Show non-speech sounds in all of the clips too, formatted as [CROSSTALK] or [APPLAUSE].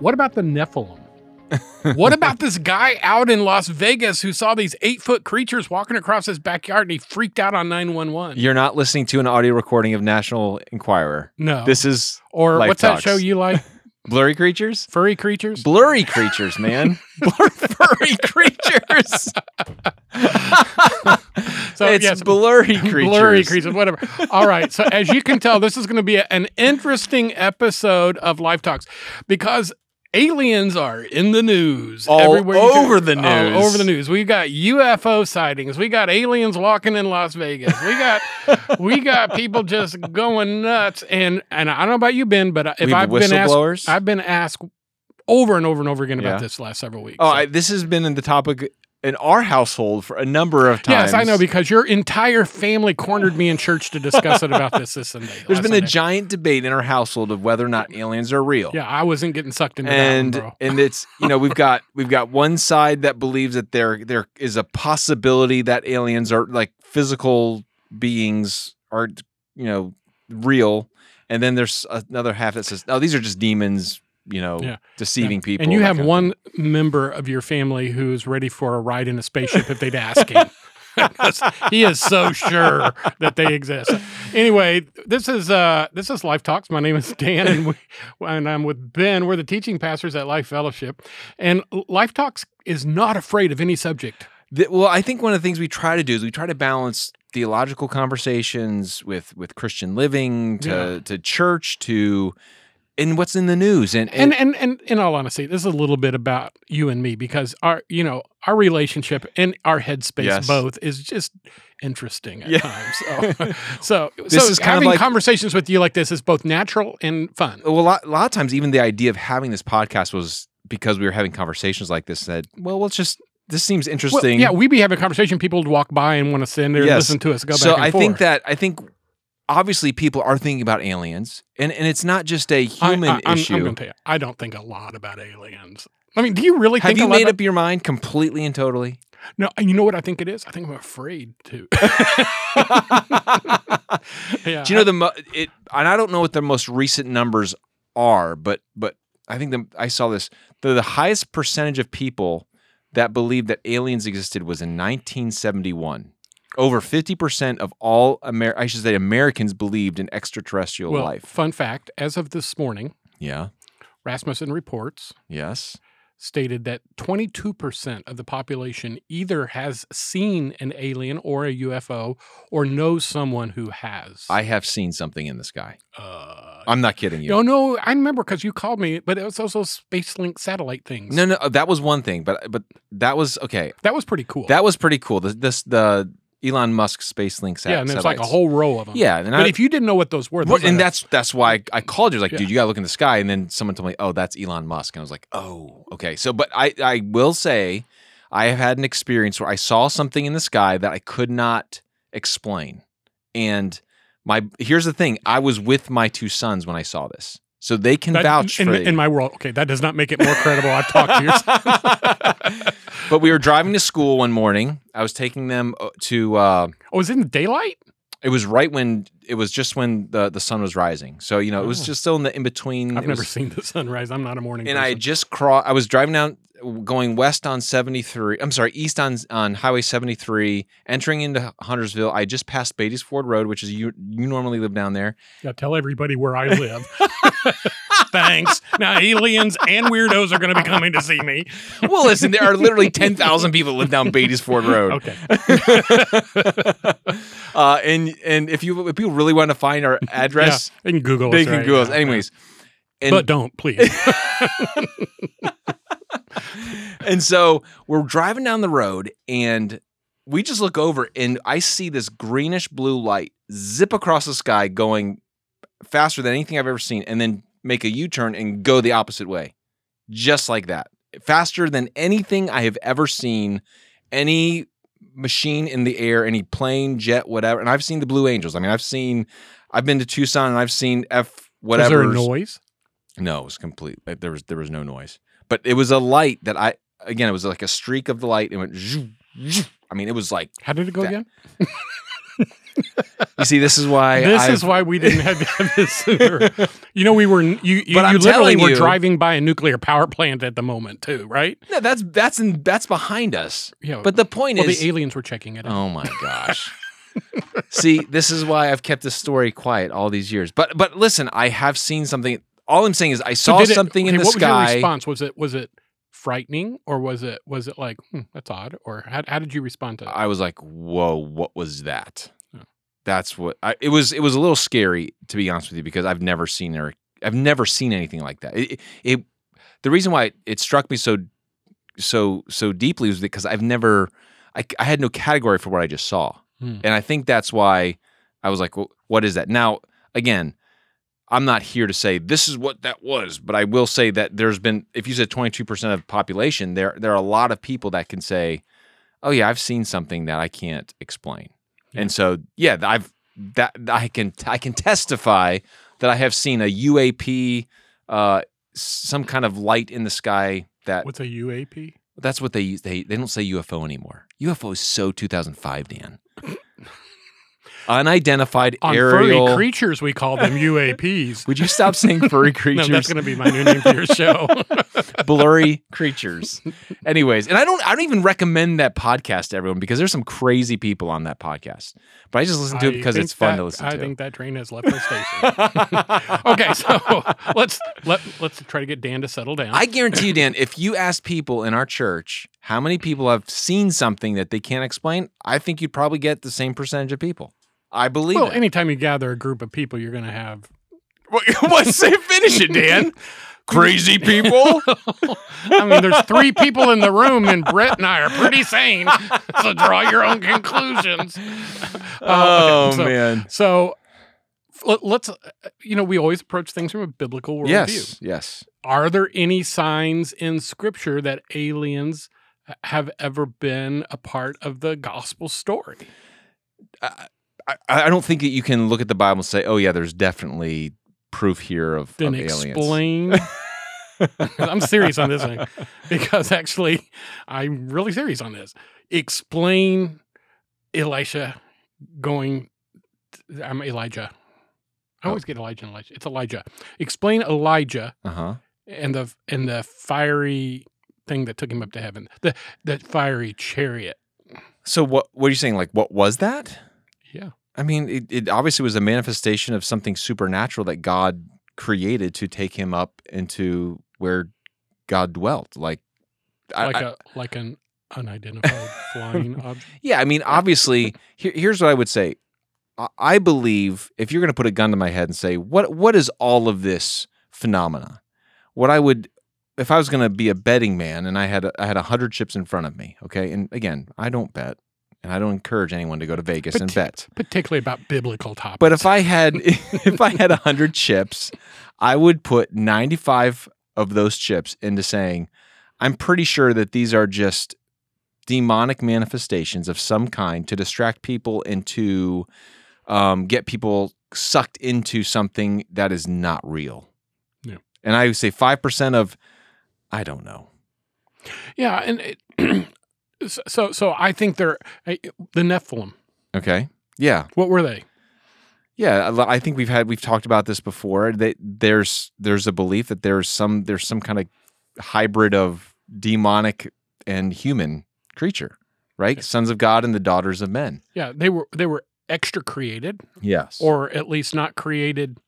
What about the Nephilim? what about this guy out in Las Vegas who saw these eight foot creatures walking across his backyard and he freaked out on 911? You're not listening to an audio recording of National Enquirer. No. This is or Life what's Talks. that show you like? [LAUGHS] blurry creatures. Furry creatures? Blurry creatures, man. [LAUGHS] Blur- furry creatures. [LAUGHS] So, it's yes, blurry creatures. Blurry creatures, whatever. All right. So, as you can tell, this is going to be a- an interesting episode of Life Talks because aliens are in the news. All everywhere go. over the All news. over the news. We got UFO sightings. We got aliens walking in Las Vegas. We got [LAUGHS] we got people just going nuts. And and I don't know about you, Ben, but if I've been asked. I've been asked over and over and over again about Yeah. this last several weeks. Oh, So- I, this has been in the topic in our household for a number of times. Yes, I know because your entire family cornered me in church to discuss it about this this Sunday. [LAUGHS] There's been a giant debate in our household of whether or not aliens are real. Yeah, I wasn't getting sucked into and that one, and it's you know we've got we've got one side that believes that there there is a possibility that aliens are like physical beings are you know real and then there's another half that says oh these are just demons you know Yeah. deceiving people And you have kind of one member of your family who's ready for a ride in a spaceship if they'd ask him. [LAUGHS] he is so sure that they exist. Anyway, this is uh this is Life Talks. My name is Dan, and we, and I'm with Ben. We're the teaching pastors at Life Fellowship, and Life Talks is not afraid of any subject. Th- well, I think one of the things we try to do is we try to balance theological conversations with with Christian living to Yeah. to church to and what's in the news and and and, and in all honesty, this is a little bit about you and me because our you know our relationship and our headspace Yes. both is just interesting at Yeah. times. So, [LAUGHS] [LAUGHS] so, This so is kind of having like- conversations with you like this is both natural and fun. well, a lot, a lot of times even the idea of having this podcast was because we were having conversations like this that well let's just this seems Well, interesting yeah, we'd be having a conversation. People would walk by and want to sit there and listen to us go so back and i forth. think that i think obviously people are thinking about aliens and and it's not just a human I, I'm, issue I'm going to tell you, I don't think a lot about aliens. I mean, do you really have think you made about, up your mind completely and totally No, and you know what I think it is? I think I'm afraid to. [LAUGHS] yeah, Do you know the mo- it? And I don't know what the most recent numbers are, but but I think the I saw this. The, the highest percentage of people that believed that aliens existed was in 1971. Over 50% of all Amer- I should say Americans believed in extraterrestrial well, life. fun fact: as of this morning, Yeah. Rasmussen reports Yes. stated that 22% of the population either has seen an alien or a UFO or knows someone who has. I have seen something in the sky. uh, I'm not kidding you. no, no, I remember because you called me, but it was also space link satellite things. No, no, that was one thing, but but that was okay. that was pretty cool. That was pretty cool. The, this the Elon Musk space link yeah, and there's like a whole row of them. Yeah, and but I, if you didn't know what those were, those and that's that's why I called you. Like, Yeah. dude, you gotta look in the sky. And then someone told me, oh, that's Elon Musk. And I was like, oh, okay. So, but I I will say, I have had an experience where I saw something in the sky that I could not explain. And my here's the thing: I was with my two sons when I saw this, so they can that- vouch in, for in my world. Okay, that does not make it more credible. I've talked to your. [LAUGHS] but we were driving to school one morning. I was taking them uh, to. Uh, oh, was it in daylight? it was right when it was just when the the sun was rising. So you know, it was Oh. just still in the in between. I've It never was- seen the sunrise. I'm not a morning person. and I person. had just crossed. I was driving down, going west on 73. I'm sorry, east on on Highway 73, entering into Huntersville. I just passed Beatties Ford Road, which is you you normally live down there. Yeah, tell everybody where I live. [LAUGHS] [LAUGHS] Thanks. Now aliens and weirdos are going to be coming to see me. Well, listen, there are literally 10,000 people that live down Beatties Ford Road. Okay. [LAUGHS] Uh, and and if you if people really want to find our address, yeah, they can Google they us can right Google us. now. Anyways, and but don't please. [LAUGHS] and so we're driving down the road and we just look over and I see this greenish blue light zip across the sky going faster than anything I've ever seen and then make a U-turn and go the opposite way. Just like that. Faster than anything I have ever seen any machine in the air, any plane, jet, whatever. And I've seen the Blue Angels. I mean, I've seen I've been to Tucson and I've seen F whatever. Was there a noise? No, it was complete. like, There was there was no noise, but it was a light that I again it was like a streak of the light. It went. I mean, it was like How did it go That- again? [LAUGHS] you see. This is why [LAUGHS] this I've- is why we didn't have, have this sooner. You know, we were you you, But I'm you literally were you- driving by a nuclear power plant at the moment too, right? No, that's that's in, that's behind us. Yeah. But the point well, is, the aliens were checking it out. oh my gosh. [LAUGHS] See, this is why I've kept this story quiet all these years. But but listen, I have seen something. All I'm saying is, I So saw it- something in okay, the what was your response? Was it was it frightening or was it was it like hmm, that's odd or how, how did you respond to it? I was like, "Whoa, what was that?" Yeah. That's what I, it was. It was a little scary to be honest with you because I've never seen or I've never seen anything like that. It, it the reason why it struck me so so so deeply was because I've never I, I had no category for what I just saw, Hmm. and I think that's why I was like, well, "What is that?" Now, again. I'm not here to say this is what that was, but I will say that there's been, if you said 22% of the population, there there are a lot of people that can say, oh yeah, I've seen something that I can't explain. Yeah. And so, yeah, I've that I can I can testify that I have seen a UAP, uh, some kind of light in the sky. That What's a UAP? that's what they use. They they don't say UFO anymore. UFO is so 2005, Dan. Unidentified On aerial. furry creatures, we call them UAPs. Would you stop saying furry [LAUGHS] no, creatures? that's going to be my new name for your show. [LAUGHS] [LAUGHS] blurry creatures. Anyways, and I don't I don't even recommend that podcast to everyone because there's some crazy people on that podcast. But I just listen to it because it's fun that- to listen I to. I think that train has left the station. okay, so let's let let's try to get Dan to settle down. I guarantee you, Dan, if you ask people in our church how many people have seen something that they can't explain, I think you'd probably get the same percentage of people. I believe well, that. anytime you gather a group of people, you're going to have. [LAUGHS] what, say finish it, Dan? [LAUGHS] Crazy people. [LAUGHS] I mean, there's three people in the room, and Brett and I are pretty sane. So draw your own conclusions. Uh, oh okay, so- man. So let- let's, uh, you know, we always approach things from a biblical worldview. Yes. Yes. Are there any signs in Scripture that aliens have ever been a part of the gospel story? I, I, I don't think that you can look at the Bible and say, "Oh yeah, there's definitely proof here of, Then of aliens." explain. [LAUGHS] [LAUGHS] I'm serious on this one because actually, I'm really serious on this. Explain Elisha going. I'm Elijah. I always get Elijah and Elijah. It's Elijah. Explain Elijah Uh huh. and the and the fiery thing that took him up to heaven. The that fiery chariot. So what? What are you saying? Like, what was that? I mean, it, it obviously was a manifestation of something supernatural that God created to take him up into where God dwelt. Like, Like I- a like an unidentified [LAUGHS] flying object. yeah. I mean, obviously, here, here's what I would say. I, I believe if you're going to put a gun to my head and say, what what is all of this phenomena? What I would, if I was going to be a betting man and I had I had a hundred chips in front of me, okay, and again, I don't bet, and I don't encourage anyone to go to Vegas and bet. Particularly about biblical topics. But if I had [LAUGHS] if I had 100 chips, I would put 95 of those chips into saying I'm pretty sure that these are just demonic manifestations of some kind to distract people and to um, get people sucked into something that is not real. Yeah. And I would say 5% of I don't know. Yeah, and it, [CLEARS THROAT] so so I think they're eh, the Nephilim. Okay. Yeah. What were they? Yeah, I think we've had we've talked about this before. That there's there's a belief that there's some there's some kind of hybrid of demonic and human creature, right? Okay. Sons of God and the daughters of men. Yeah, they were they were extra created, Yes. or at least not created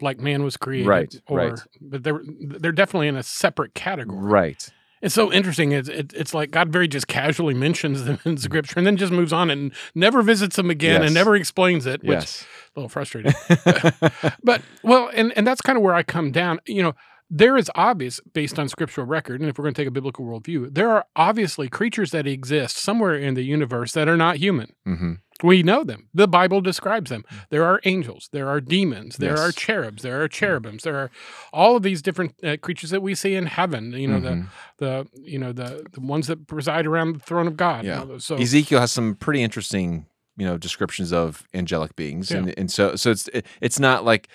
like man was created. Right, Or, right. But they're they're definitely in a separate category. right. It's so interesting. It's it, it's like God very just casually mentions them in Scripture and then just moves on and never visits them again Yes. and never explains it, which Yes. a little frustrating. [LAUGHS] but well, and and that's kind of where I come down. You know, there is obvious based on scriptural record, and if we're going to take a biblical worldview, there are obviously creatures that exist somewhere in the universe that are not human. hmm We know them. The Bible describes them. There are angels. There are demons. There Yes. are cherubs. There are cherubims. There are all of these different uh, creatures that we see in heaven. You know Mhm. the the you know the the ones that preside around the throne of God. Yeah. So Ezekiel has some pretty interesting, you know, descriptions of angelic beings, and and so so it's it, it's not like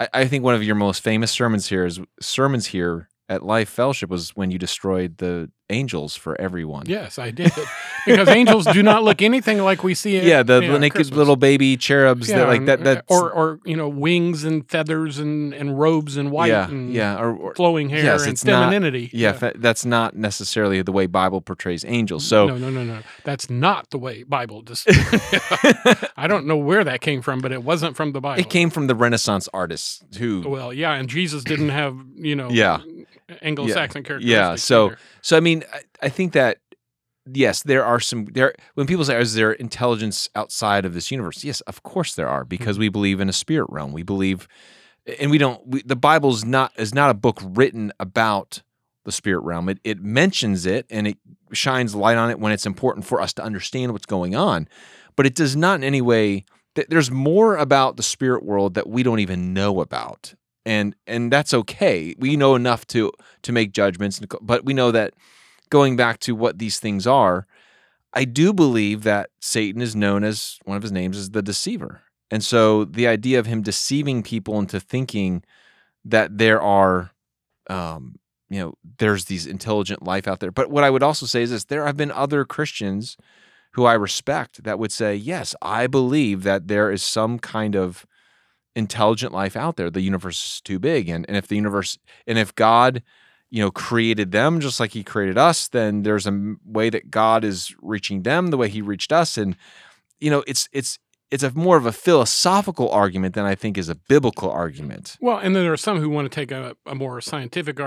I, I think one of your most famous sermons here is sermons here at Life Fellowship was when you destroyed the angels for everyone. Yes, I did. because angels do not look anything like we see. [LAUGHS] At, Yeah, the, you know, naked Christmas. little baby cherubs that like that that or or you know wings and feathers and and robes and white yeah and yeah or, or flowing hair Yes, and it's not- femininity. yeah, fa- that's not necessarily the way Bible portrays angels. So no, no, no, no. That's not the way Bible. Just [LAUGHS] [LAUGHS] I don't know where that came from, but it wasn't from the Bible. it came from the Renaissance artists who Well, yeah, and Jesus didn't have you know Yeah. Anglo-Saxon characteristics. Yeah, so- either. So I mean, I, I think that yes, there are some there. When people say, "Is there intelligence outside of this universe?" Yes, of course there are, because mm-hmm. we believe in a spirit realm. We believe, and we don't. We, the Bible's not is not a book written about the spirit realm. It it mentions it and it shines light on it when it's important for us to understand what's going on, but it does not in any way. th- There's more about the spirit world that we don't even know about. And and that's okay. We know enough to to make judgments, but we know that going back to what these things are, I do believe that Satan is known as one of his names is the deceiver. And so the idea of him deceiving people into thinking that there are um you know there's these intelligent life out there. But what I would also say is this there have been other Christians who I respect that would say, "Yes, I believe that there is some kind of intelligent life out there. The universe is too big and and if the universe and if God you know created them just like he created us then there's a way that god is reaching them the way he reached us and you know it's it's it's a more of a philosophical argument than i think is a biblical argument Well, and then there are some who want to take a, a more scientific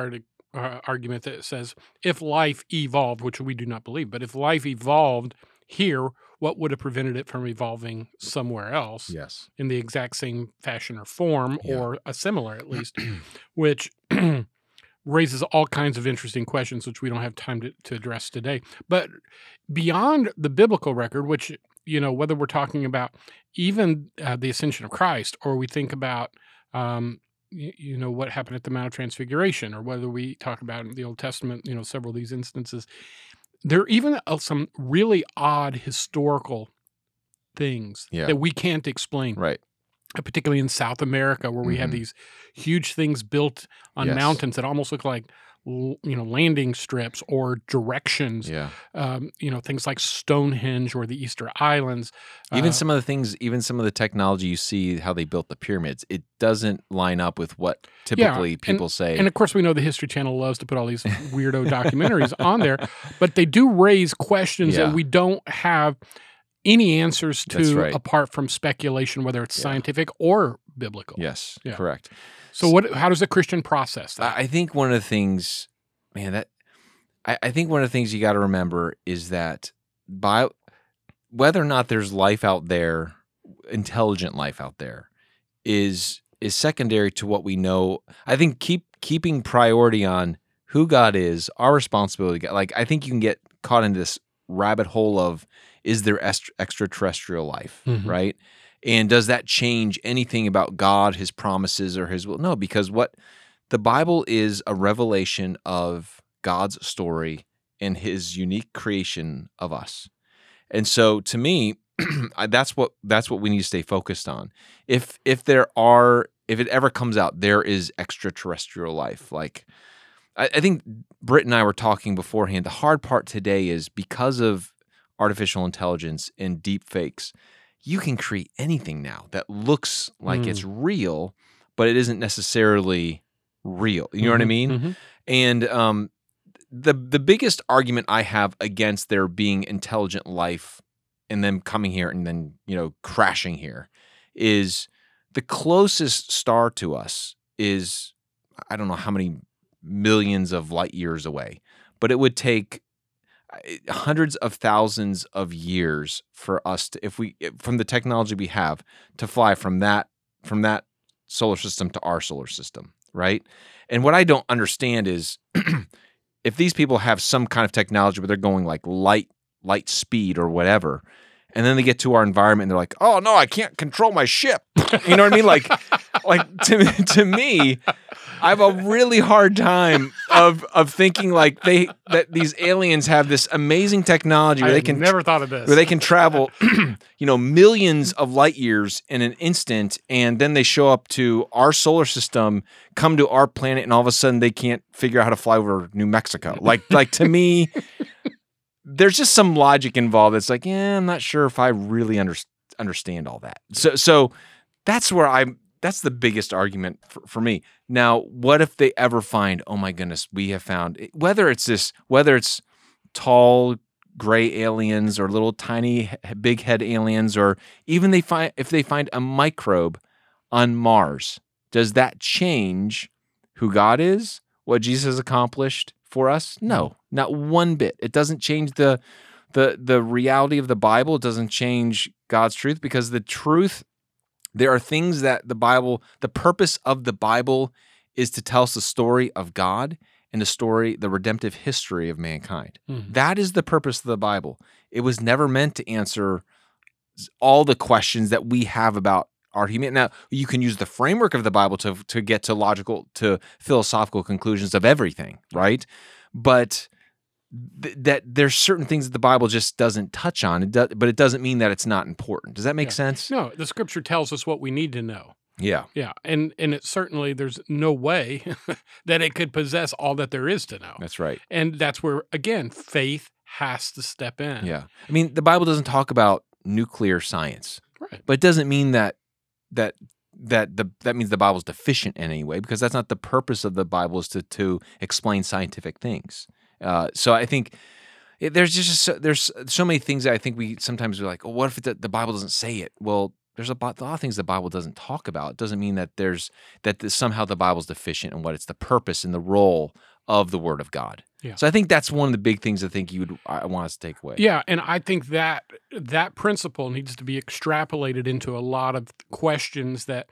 uh, argument that says if life evolved, which we do not believe, but if life evolved here, what would have prevented it from evolving somewhere else yes in the exact same fashion or form, Yeah. or a similar at least, [CLEARS THROAT] which [CLEARS THROAT] raises all kinds of interesting questions, which we don't have time to, to address today. But beyond the biblical record, which, you know, whether we're talking about even uh, the ascension of Christ or we think about, um, you, you know, what happened at the Mount of Transfiguration, or whether we talk about in the Old Testament, you know, several of these instances, there are even uh, some really odd historical things Yeah. that we can't explain right uh, particularly in South America, where we have Mhm. these huge things built on Yes. mountains that almost look like you know landing strips or directions. yeah Um, you know things like Stonehenge or the Easter Islands. even Uh, some of the things even some of the technology you see how they built the pyramids it doesn't line up with what typically and- people say and of course, we know the History Channel loves to put all these weirdo documentaries on there, but they do raise questions Yeah. that we don't have any answers to right. apart from speculation, whether it's Yeah. scientific or biblical. yes Yeah. correct So, what? How does a Christian process that? I think one of the things, man, that I, I think one of the things you got to remember is that by whether or not there's life out there, intelligent life out there, is is secondary to what we know. I think keep keeping priority on who God is, our responsibility. Like I think you can get caught in this rabbit hole of is there est- extraterrestrial life, Mhm. right? And does that change anything about God, his promises, or his will? No, because what the Bible is a revelation of God's story and his unique creation of us. And so to me, [CLEARS THROAT] that's what that's what we need to stay focused on. If if there are if it ever comes out there is extraterrestrial life, like I, I think Britt and I were talking beforehand. The hard part today is because of artificial intelligence and deep fakes, you can create anything now that looks like it's real, but it isn't necessarily real. You know what I Mhm, mean? mhm. And um, the the biggest argument I have against there being intelligent life and them coming here and then you know crashing here is the closest star to us is I don't know how many millions of light years away, but it would take hundreds of thousands of years for us to if we eh, from the technology we have to fly from that from that solar system to our solar system, right? And what I don't understand is [CLEARS THROAT] if these people have some kind of technology where they're going like light light speed or whatever, and then they get to our environment and they're like, "Oh no, I can't control my ship." You know what I mean? Like, [LAUGHS] like to to me, I have a really hard time of of thinking like they that these aliens have this amazing technology where I they can never thought of this. where they can travel, [CLEARS THROAT] you know, millions of light years in an instant, and then they show up to our solar system, come to our planet, and all of a sudden they can't figure out how to fly over New Mexico. Like, like to me, there's just some logic involved. It's like, yeah, I'm not sure if I really under, understand all that. So, so that's where I'm. That's the biggest argument for, for me. Now, what if they ever find? Oh my goodness, we have found eh, whether it's this, whether it's tall gray aliens or little tiny big head aliens or even they find if they find a microbe on Mars does that change who God is what Jesus has accomplished for us? No not one bit. It doesn't change the the the reality of the Bible. It doesn't change God's truth because the truth there are things that the Bible the purpose of the Bible is to tell us the story of God and the story the redemptive history of mankind. Mhm. that is the purpose of the Bible. It was never meant to answer all the questions that we have about human. Now, you can use the framework of the Bible to to get to logical to philosophical conclusions of everything, right? But th- that there's certain things that the Bible just doesn't touch on. It does, but it doesn't mean that it's not important. Does that make Yeah. sense? No, the scripture tells us what we need to know. Yeah. Yeah, and and it certainly there's no way [LAUGHS] that it could possess all that there is to know. That's right. And that's where again faith has to step in. Yeah. I mean, the Bible doesn't talk about nuclear science. Right. but it doesn't mean that that that the that means the Bible's deficient in any way because that's not the purpose of the Bible is to to explain scientific things. Uh, so I think it, there's just so, there's so many things that I think we sometimes we're like, oh, what if the, the Bible doesn't say it? Well, there's a, a lot of things the Bible doesn't talk about. It doesn't mean that there's that somehow the Bible's deficient in what it's the purpose and the role of the Word of God. Yeah. So I think that's one of the big things I think you would I want us to take away. Yeah, and I think that that principle needs to be extrapolated into a lot of questions that,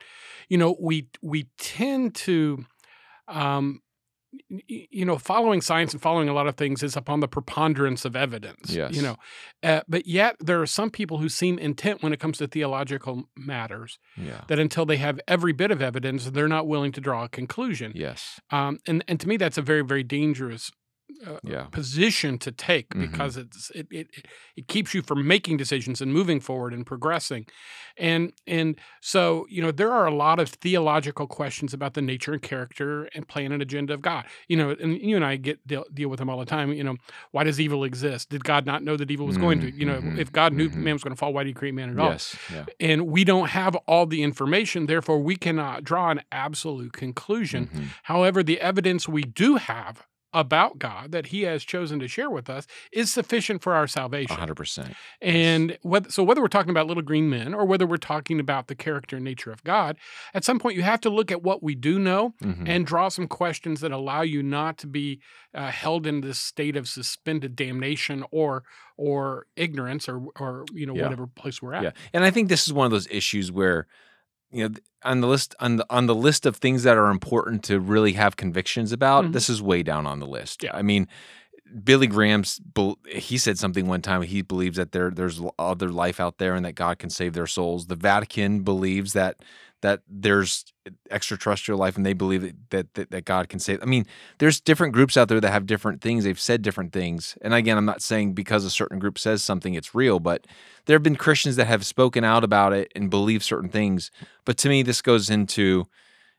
you know, we we tend to, um, you know, following science and following a lot of things is upon the preponderance of evidence. Yes. You know, uh, but yet there are some people who seem intent when it comes to theological matters Yeah. that until they have every bit of evidence, they're not willing to draw a conclusion. Yes. Um, and and to me, that's a very very dangerous uh, Yeah. position to take Mhm. because it's it, it it keeps you from making decisions and moving forward and progressing and and so you know there are a lot of theological questions about the nature and character and plan and agenda of God you know and you and I get deal, deal with them all the time you know why does evil exist did God not know that evil was going to you know Mhm. if God knew Mhm. man was going to fall why did he create man at all Yes. Yeah. and we don't have all the information therefore we cannot draw an absolute conclusion Mhm. However, the evidence we do have about God that He has chosen to share with us is sufficient for our salvation. hundred percent. And whether, so, whether we're talking about little green men or whether we're talking about the character and nature of God, at some point you have to look at what we do know Mhm. and draw some questions that allow you not to be uh, held in this state of suspended damnation or or ignorance or or you know Yeah. whatever place we're at. Yeah, and I think this is one of those issues where, you know, on the list on the on the list of things that are important to really have convictions about, Mhm. this is way down on the list. Yeah. I mean, Billy Graham's he said something one time. He believes that there there's other life out there and that God can save their souls. The Vatican believes that that there's extraterrestrial life and they believe that, that that God can save. I mean, there's different groups out there that have different things. They've said different things. And again, I'm not saying because a certain group says something it's real, but there have been Christians that have spoken out about it and believe certain things. But to me, this goes into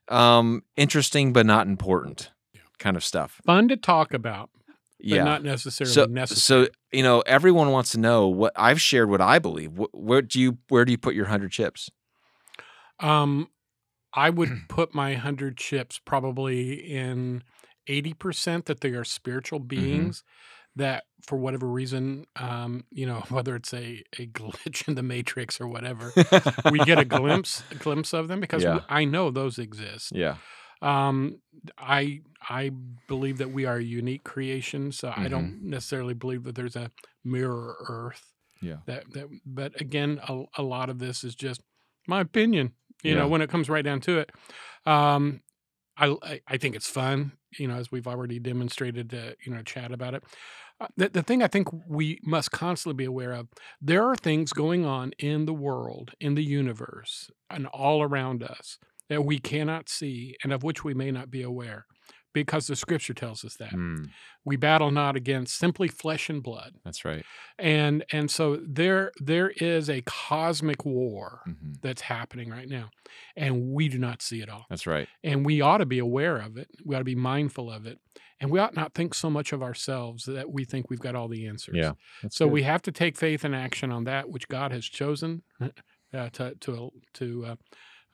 um, interesting but not important kind of stuff. Fun to talk about, but Yeah. not necessarily so, necessary. so you know, everyone wants to know what I've shared. What I believe. Wh- Where do you where do you put your hundred chips? Um, I would [CLEARS THROAT] put my hundred chips probably in eighty percent that they are spiritual Mm-hmm. beings that, for whatever reason, um, you know, [LAUGHS] whether it's a a glitch in the matrix or whatever, we get a glimpse [LAUGHS] a glimpse of them because Yeah. we, I know those exist. yeah. Um, I I believe that we are a unique creation, so I don't Mm-hmm. necessarily believe that there's a mirror Earth. Yeah. That that, but again, a, a lot of this is just my opinion. You Yeah. know, when it comes right down to it, um, I, I I think it's fun. You know, as we've already demonstrated, to, you know, chat about it. Uh, the, the thing I think we must constantly be aware of there are things going on in the world, in the universe, and all around us that we cannot see and of which we may not be aware because the scripture tells us that. Mm, We battle not against simply flesh and blood. that's right. And and so there there is a cosmic war hmm that's happening right now and we do not see it all. That's right. And we ought to be aware of it. We ought to be mindful of it. And we ought not think so much of ourselves that we think we've got all the answers. Yeah. So good. we have to take faith and action on that which God has chosen [LAUGHS] uh, to to to uh,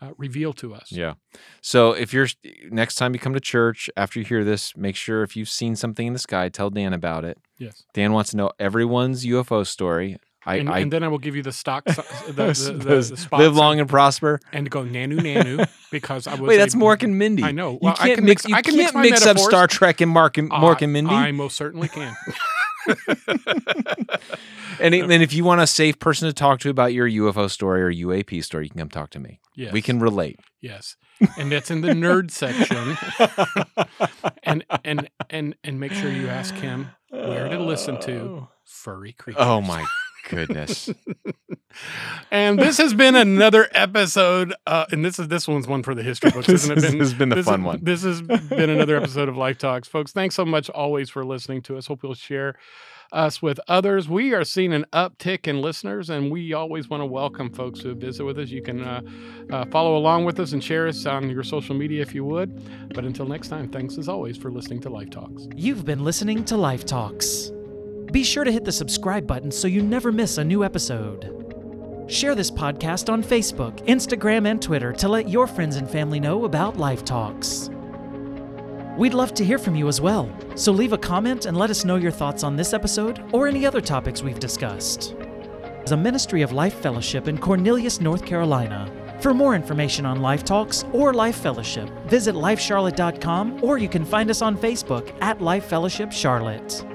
uh, reveal to us. Yeah. So if you're next time you come to church after you hear this, make sure if you've seen something in the sky, tell Dan about it. Yes. Dan wants to know everyone's UFO story. I, and, I and then I will give you the stock, [LAUGHS] the, the, the, live long and prosper. and go nanu nanu [LAUGHS] because I was. Wait, that's a- Mork and Mindy. I know. You Well, I can't can mix. mix- You I can can't mix mix up. Star Trek and Mark and Mork I- and Mindy. I most certainly can. [LAUGHS] [LAUGHS] and then if you want a safe person to talk to about your UFO story or UAP story, you can come talk to me. Yes. We can relate. Yes. And that's in the nerd section. [LAUGHS] and and and and make sure you ask him where to listen to oh. furry creatures. Oh my goodness. And this has been another episode, uh, and this is this one's one for the history books, This isn't it? is- this has been the this fun is- one. This has been another episode of Life Talks, folks. Thanks so much always for listening to us. Hope you'll share us with others. We are seeing an uptick in listeners, and we always want to welcome folks who visit with us. You can uh, uh, follow along with us and share us on your social media if you would. But until next time, thanks as always for listening to Life Talks. You've been listening to Life Talks. Be sure to hit the subscribe button so you never miss a new episode. Share this podcast on Facebook, Instagram, and Twitter to let your friends and family know about Life Talks. We'd love to hear from you as well, so leave a comment and let us know your thoughts on this episode or any other topics we've discussed. As a ministry of Life Fellowship in Cornelius, North Carolina. For more information on Life Talks or Life Fellowship, visit lifecharlotte.com or you can find us on Facebook at Life Fellowship Charlotte.